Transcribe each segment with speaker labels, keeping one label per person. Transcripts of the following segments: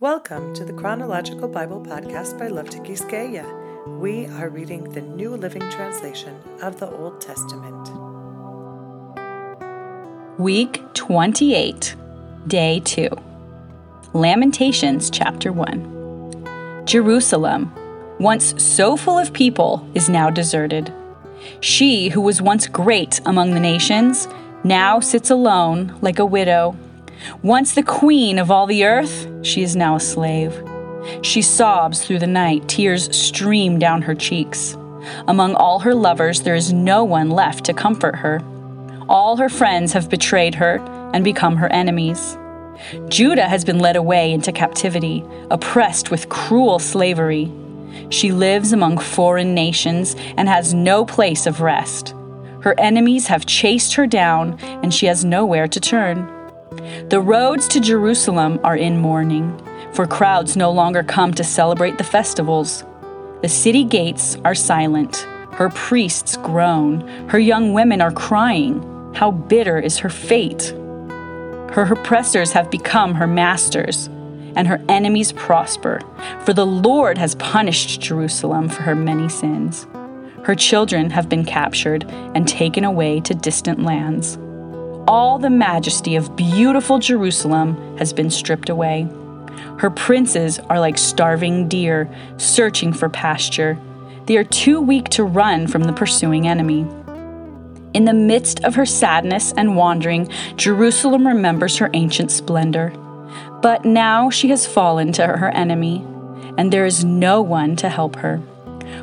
Speaker 1: Welcome to the Chronological Bible Podcast by Love to Quisqueya. We are reading the New Living Translation of the Old Testament.
Speaker 2: Week 28, Day 2. Lamentations chapter 1. Jerusalem, once so full of people, is now deserted. She who was once great among the nations now sits alone like a widow once the queen of all the earth, she is now a slave. She sobs through the night, tears stream down her cheeks. Among all her lovers, there is no one left to comfort her. All her friends have betrayed her and become her enemies. Judah has been led away into captivity, oppressed with cruel slavery. She lives among foreign nations and has no place of rest. Her enemies have chased her down, and she has nowhere to turn. The roads to Jerusalem are in mourning, for crowds no longer come to celebrate the festivals. The city gates are silent, her priests groan, her young women are crying. How bitter is her fate! Her oppressors have become her masters, and her enemies prosper, for the Lord has punished Jerusalem for her many sins. Her children have been captured and taken away to distant lands all the majesty of beautiful Jerusalem has been stripped away. Her princes are like starving deer searching for pasture. They are too weak to run from the pursuing enemy. In the midst of her sadness and wandering, Jerusalem remembers her ancient splendor. But now she has fallen to her enemy, and there is no one to help her.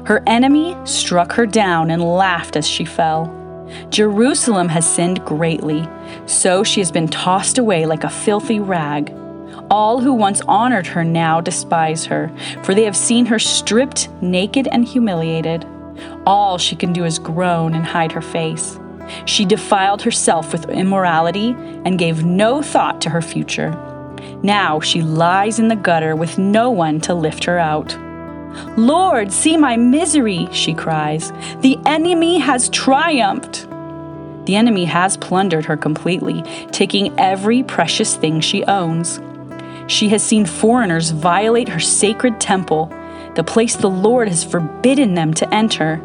Speaker 2: Her enemy struck her down and laughed as she fell. Jerusalem has sinned greatly, so she has been tossed away like a filthy rag. All who once honored her now despise her, for they have seen her stripped, naked, and humiliated. All she can do is groan and hide her face. She defiled herself with immorality and gave no thought to her future. Now she lies in the gutter with no one to lift her out. Lord, see my misery, she cries. The enemy has triumphed. The enemy has plundered her completely, taking every precious thing she owns. She has seen foreigners violate her sacred temple, the place the Lord has forbidden them to enter.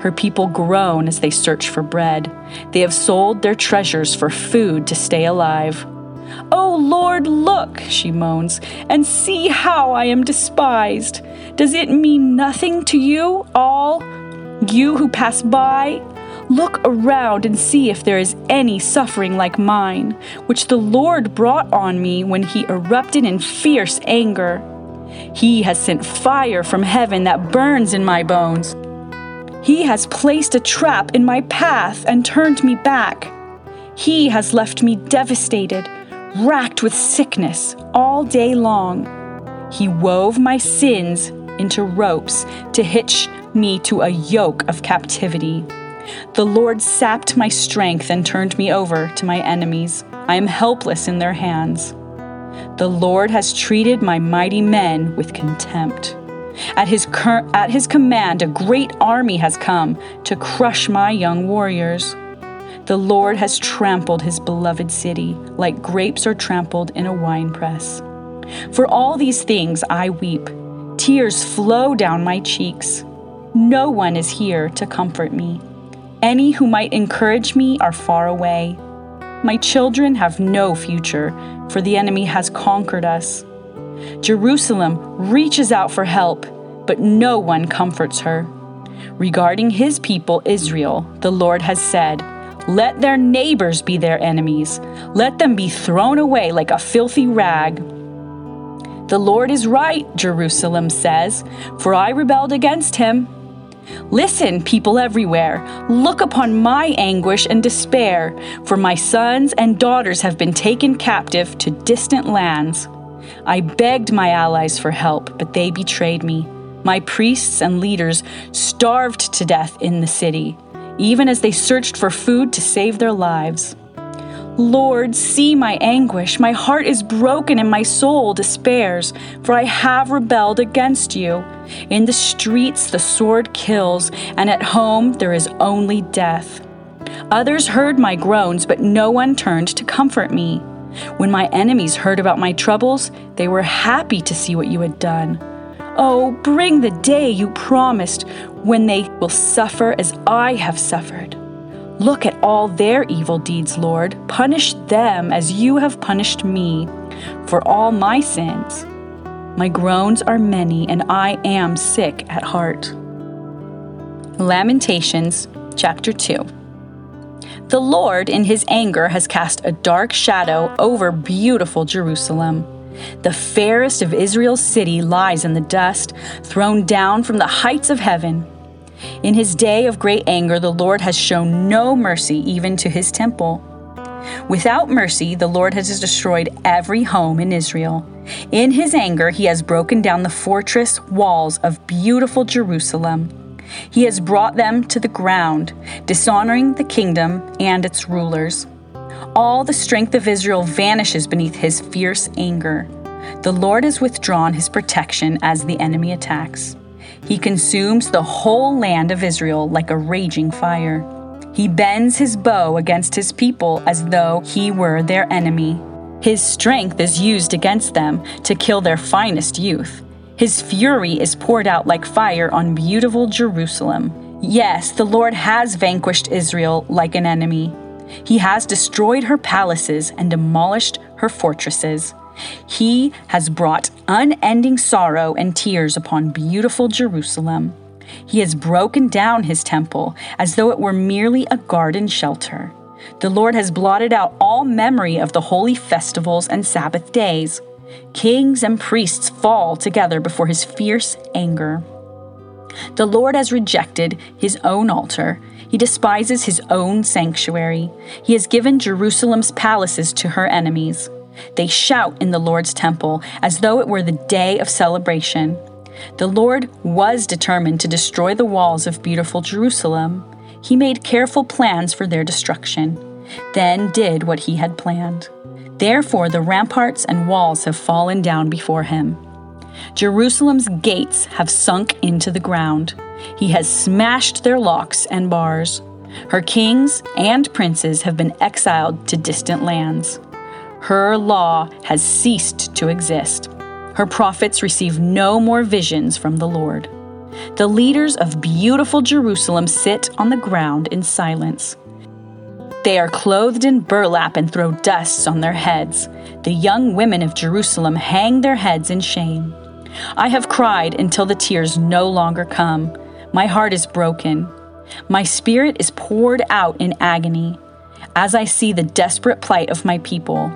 Speaker 2: Her people groan as they search for bread. They have sold their treasures for food to stay alive. Oh Lord, look, she moans, and see how I am despised. Does it mean nothing to you, all? You who pass by? Look around and see if there is any suffering like mine, which the Lord brought on me when he erupted in fierce anger. He has sent fire from heaven that burns in my bones. He has placed a trap in my path and turned me back. He has left me devastated racked with sickness all day long. He wove my sins into ropes to hitch me to a yoke of captivity. The Lord sapped my strength and turned me over to my enemies. I am helpless in their hands. The Lord has treated my mighty men with contempt. At his, cur- at his command, a great army has come to crush my young warriors. The Lord has trampled his beloved city like grapes are trampled in a winepress. For all these things I weep. Tears flow down my cheeks. No one is here to comfort me. Any who might encourage me are far away. My children have no future, for the enemy has conquered us. Jerusalem reaches out for help, but no one comforts her. Regarding his people, Israel, the Lord has said, let their neighbors be their enemies. Let them be thrown away like a filthy rag. The Lord is right, Jerusalem says, for I rebelled against him. Listen, people everywhere, look upon my anguish and despair, for my sons and daughters have been taken captive to distant lands. I begged my allies for help, but they betrayed me. My priests and leaders starved to death in the city even as they searched for food to save their lives. Lord, see my anguish. My heart is broken and my soul despairs, for I have rebelled against you. In the streets the sword kills, and at home there is only death. Others heard my groans, but no one turned to comfort me. When my enemies heard about my troubles, they were happy to see what you had done. Oh, bring the day you promised when they will suffer as I have suffered. Look at all their evil deeds, Lord. Punish them as you have punished me for all my sins. My groans are many, and I am sick at heart. Lamentations chapter 2. The Lord, in his anger, has cast a dark shadow over beautiful Jerusalem. The fairest of Israel's city lies in the dust, thrown down from the heights of heaven. In his day of great anger, the Lord has shown no mercy even to his temple. Without mercy, the Lord has destroyed every home in Israel. In his anger, he has broken down the fortress walls of beautiful Jerusalem. He has brought them to the ground, dishonoring the kingdom and its rulers. All the strength of Israel vanishes beneath his fierce anger. The Lord has withdrawn his protection as the enemy attacks. He consumes the whole land of Israel like a raging fire. He bends his bow against his people as though he were their enemy. His strength is used against them to kill their finest youth. His fury is poured out like fire on beautiful Jerusalem. Yes, the Lord has vanquished Israel like an enemy. He has destroyed her palaces and demolished her fortresses. He has brought unending sorrow and tears upon beautiful Jerusalem. He has broken down his temple as though it were merely a garden shelter. The Lord has blotted out all memory of the holy festivals and Sabbath days. Kings and priests fall together before his fierce anger. The Lord has rejected his own altar. He despises his own sanctuary. He has given Jerusalem's palaces to her enemies. They shout in the Lord's temple as though it were the day of celebration. The Lord was determined to destroy the walls of beautiful Jerusalem. He made careful plans for their destruction, then did what he had planned. Therefore, the ramparts and walls have fallen down before him. Jerusalem's gates have sunk into the ground. He has smashed their locks and bars. Her kings and princes have been exiled to distant lands. Her law has ceased to exist. Her prophets receive no more visions from the Lord. The leaders of beautiful Jerusalem sit on the ground in silence. They are clothed in burlap and throw dusts on their heads. The young women of Jerusalem hang their heads in shame. I have cried until the tears no longer come. My heart is broken. My spirit is poured out in agony as I see the desperate plight of my people.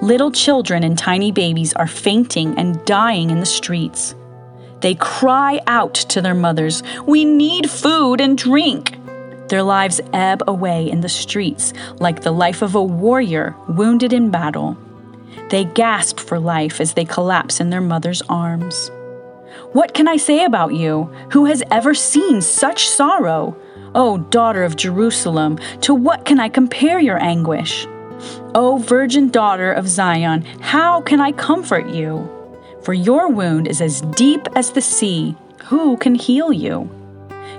Speaker 2: Little children and tiny babies are fainting and dying in the streets. They cry out to their mothers, We need food and drink. Their lives ebb away in the streets like the life of a warrior wounded in battle. They gasp for life as they collapse in their mother's arms. What can I say about you? Who has ever seen such sorrow? O oh, daughter of Jerusalem, to what can I compare your anguish? O virgin daughter of Zion, how can I comfort you? For your wound is as deep as the sea. Who can heal you?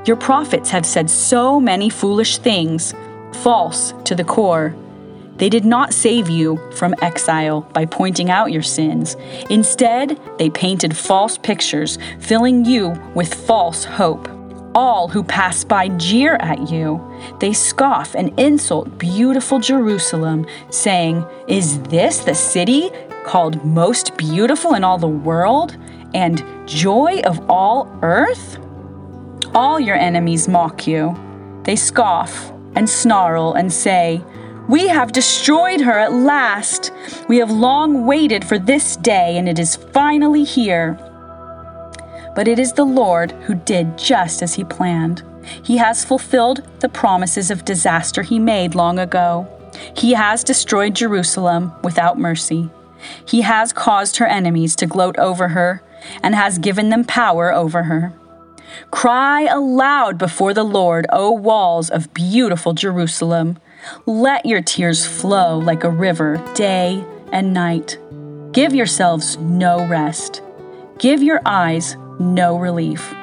Speaker 2: Your prophets have said so many foolish things, false to the core. They did not save you from exile by pointing out your sins. Instead, they painted false pictures, filling you with false hope all who pass by jeer at you. They scoff and insult beautiful Jerusalem, saying, Is this the city called most beautiful in all the world and joy of all earth? All your enemies mock you. They scoff and snarl and say, We have destroyed her at last. We have long waited for this day, and it is finally here. But it is the Lord who did just as he planned. He has fulfilled the promises of disaster he made long ago. He has destroyed Jerusalem without mercy. He has caused her enemies to gloat over her and has given them power over her. Cry aloud before the Lord, O walls of beautiful Jerusalem. Let your tears flow like a river day and night. Give yourselves no rest. Give your eyes no relief.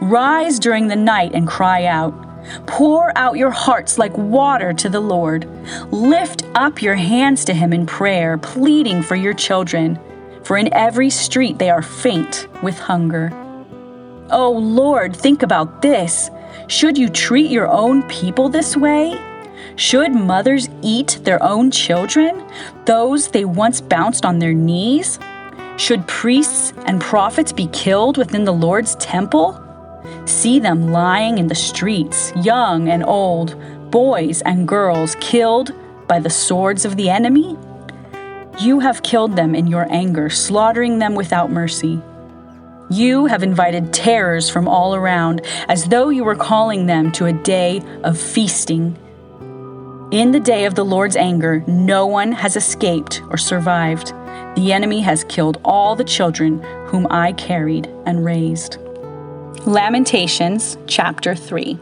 Speaker 2: Rise during the night and cry out. Pour out your hearts like water to the Lord. Lift up your hands to Him in prayer, pleading for your children, for in every street they are faint with hunger. Oh Lord, think about this. Should you treat your own people this way? Should mothers eat their own children, those they once bounced on their knees? Should priests and prophets be killed within the Lord's temple? See them lying in the streets, young and old, boys and girls killed by the swords of the enemy? You have killed them in your anger, slaughtering them without mercy. You have invited terrors from all around, as though you were calling them to a day of feasting. In the day of the Lord's anger, no one has escaped or survived. The enemy has killed all the children whom I carried and raised. Lamentations chapter 3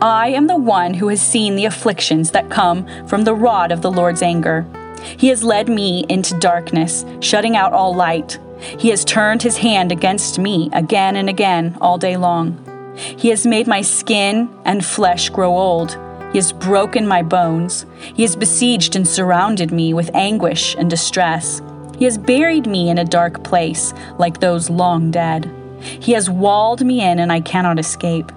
Speaker 2: I am the one who has seen the afflictions that come from the rod of the Lord's anger. He has led me into darkness, shutting out all light. He has turned his hand against me again and again all day long. He has made my skin and flesh grow old. He has broken my bones. He has besieged and surrounded me with anguish and distress. He has buried me in a dark place, like those long dead. He has walled me in, and I cannot escape.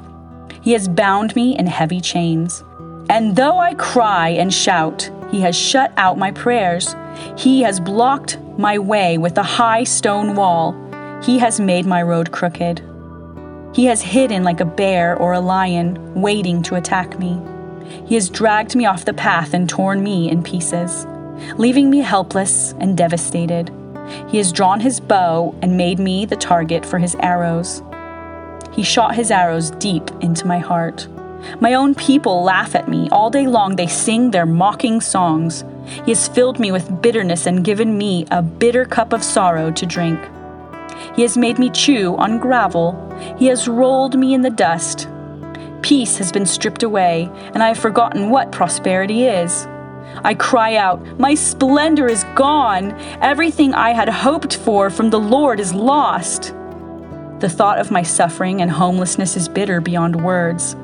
Speaker 2: He has bound me in heavy chains. And though I cry and shout, he has shut out my prayers. He has blocked my way with a high stone wall. He has made my road crooked. He has hidden like a bear or a lion, waiting to attack me. He has dragged me off the path and torn me in pieces, leaving me helpless and devastated. He has drawn his bow and made me the target for his arrows. He shot his arrows deep into my heart. My own people laugh at me. All day long they sing their mocking songs. He has filled me with bitterness and given me a bitter cup of sorrow to drink. He has made me chew on gravel. He has rolled me in the dust. Peace has been stripped away, and I have forgotten what prosperity is. I cry out, My splendor is gone. Everything I had hoped for from the Lord is lost. The thought of my suffering and homelessness is bitter beyond words.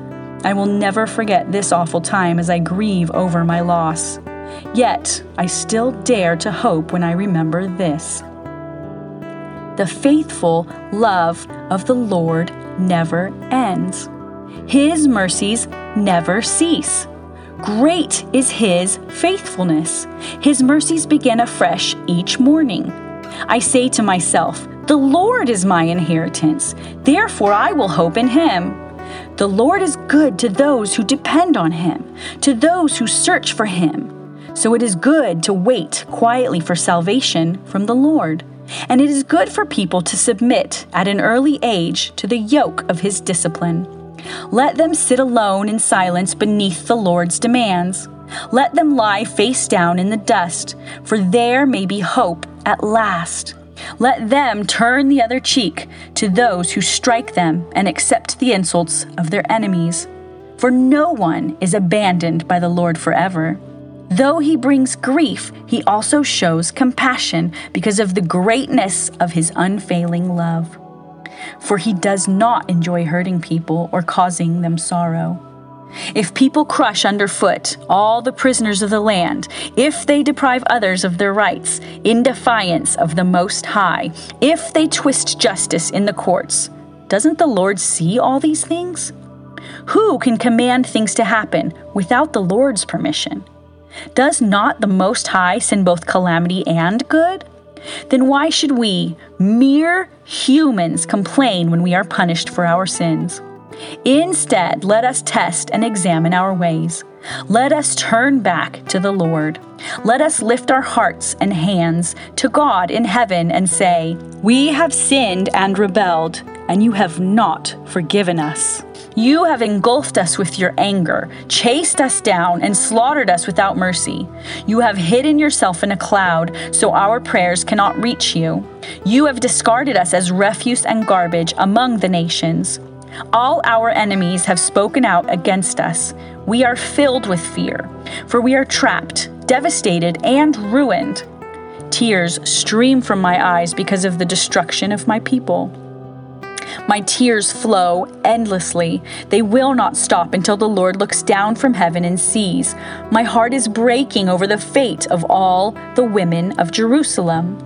Speaker 2: I will never forget this awful time as I grieve over my loss. Yet, I still dare to hope when I remember this. The faithful love of the Lord never ends. His mercies never cease. Great is His faithfulness. His mercies begin afresh each morning. I say to myself, The Lord is my inheritance, therefore I will hope in Him. The Lord is good to those who depend on Him, to those who search for Him. So it is good to wait quietly for salvation from the Lord. And it is good for people to submit at an early age to the yoke of His discipline. Let them sit alone in silence beneath the Lord's demands. Let them lie face down in the dust, for there may be hope at last. Let them turn the other cheek to those who strike them and accept the insults of their enemies. For no one is abandoned by the Lord forever. Though he brings grief, he also shows compassion because of the greatness of his unfailing love for he does not enjoy hurting people or causing them sorrow. If people crush underfoot all the prisoners of the land, if they deprive others of their rights in defiance of the Most High, if they twist justice in the courts, doesn't the Lord see all these things? Who can command things to happen without the Lord's permission? Does not the Most High send both calamity and good? Then why should we, mere humans, complain when we are punished for our sins? Instead, let us test and examine our ways. Let us turn back to the Lord. Let us lift our hearts and hands to God in heaven and say, We have sinned and rebelled, and you have not forgiven us. You have engulfed us with your anger, chased us down, and slaughtered us without mercy. You have hidden yourself in a cloud so our prayers cannot reach you. You have discarded us as refuse and garbage among the nations. All our enemies have spoken out against us. We are filled with fear, for we are trapped, devastated, and ruined. Tears stream from my eyes because of the destruction of my people. My tears flow endlessly. They will not stop until the Lord looks down from heaven and sees. My heart is breaking over the fate of all the women of Jerusalem.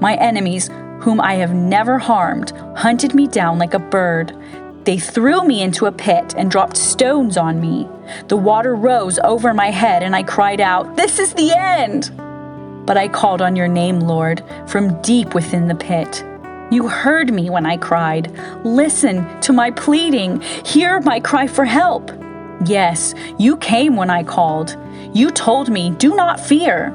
Speaker 2: My enemies, whom I have never harmed, hunted me down like a bird. They threw me into a pit and dropped stones on me. The water rose over my head, and I cried out, This is the end! But I called on your name, Lord, from deep within the pit. You heard me when I cried. Listen to my pleading. Hear my cry for help. Yes, you came when I called. You told me, Do not fear.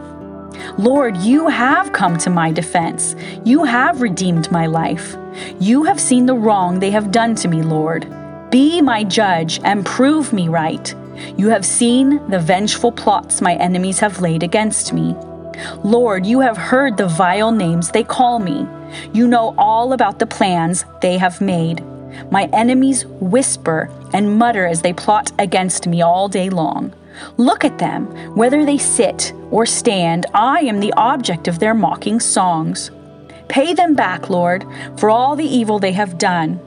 Speaker 2: Lord, you have come to my defense. You have redeemed my life. You have seen the wrong they have done to me, Lord. Be my judge and prove me right. You have seen the vengeful plots my enemies have laid against me. Lord, you have heard the vile names they call me. You know all about the plans they have made. My enemies whisper and mutter as they plot against me all day long. Look at them, whether they sit or stand, I am the object of their mocking songs. Pay them back, Lord, for all the evil they have done.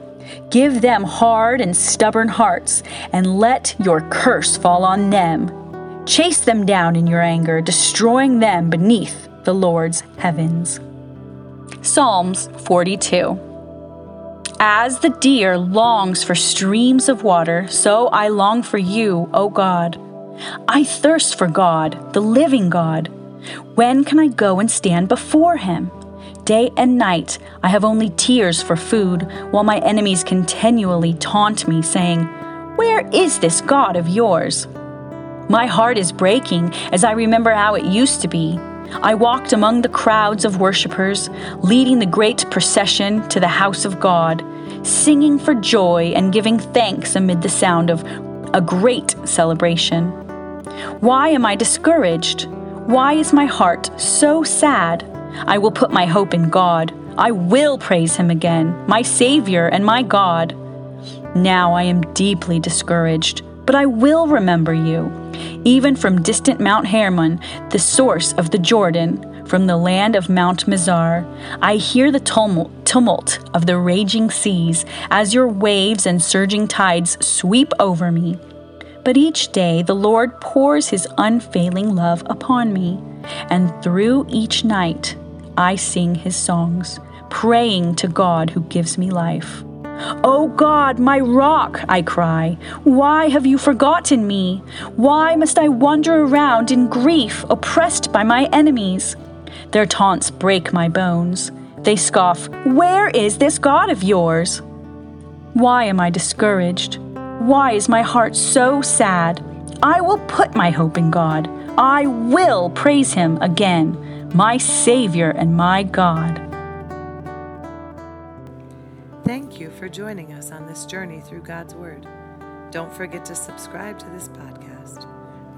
Speaker 2: Give them hard and stubborn hearts, and let your curse fall on them. Chase them down in your anger, destroying them beneath the Lord's heavens. Psalms 42 As the deer longs for streams of water, so I long for you, O God. I thirst for God, the living God. When can I go and stand before him? Day and night I have only tears for food, while my enemies continually taunt me, saying, Where is this God of yours? My heart is breaking as I remember how it used to be. I walked among the crowds of worshippers, leading the great procession to the house of God, singing for joy and giving thanks amid the sound of a great celebration. Why am I discouraged? Why is my heart so sad? I will put my hope in God. I will praise him again, my Savior and my God. Now I am deeply discouraged, but I will remember you. Even from distant Mount Hermon, the source of the Jordan, from the land of Mount Mizar, I hear the tumult, tumult of the raging seas as your waves and surging tides sweep over me. But each day the Lord pours his unfailing love upon me, and through each night I sing his songs, praying to God who gives me life. O oh God, my rock, I cry, why have you forgotten me? Why must I wander around in grief, oppressed by my enemies? Their taunts break my bones. They scoff, Where is this God of yours? Why am I discouraged? Why is my heart so sad? I will put my hope in God. I will praise him again, my Savior and my God.
Speaker 1: Thank you for joining us on this journey through God's Word. Don't forget to subscribe to this podcast.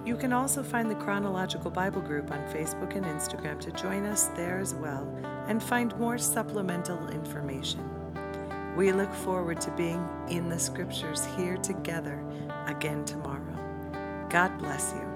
Speaker 1: You can also find the Chronological Bible Group on Facebook and Instagram to join us there as well and find more supplemental information. We look forward to being in the Scriptures here together again tomorrow. God bless you.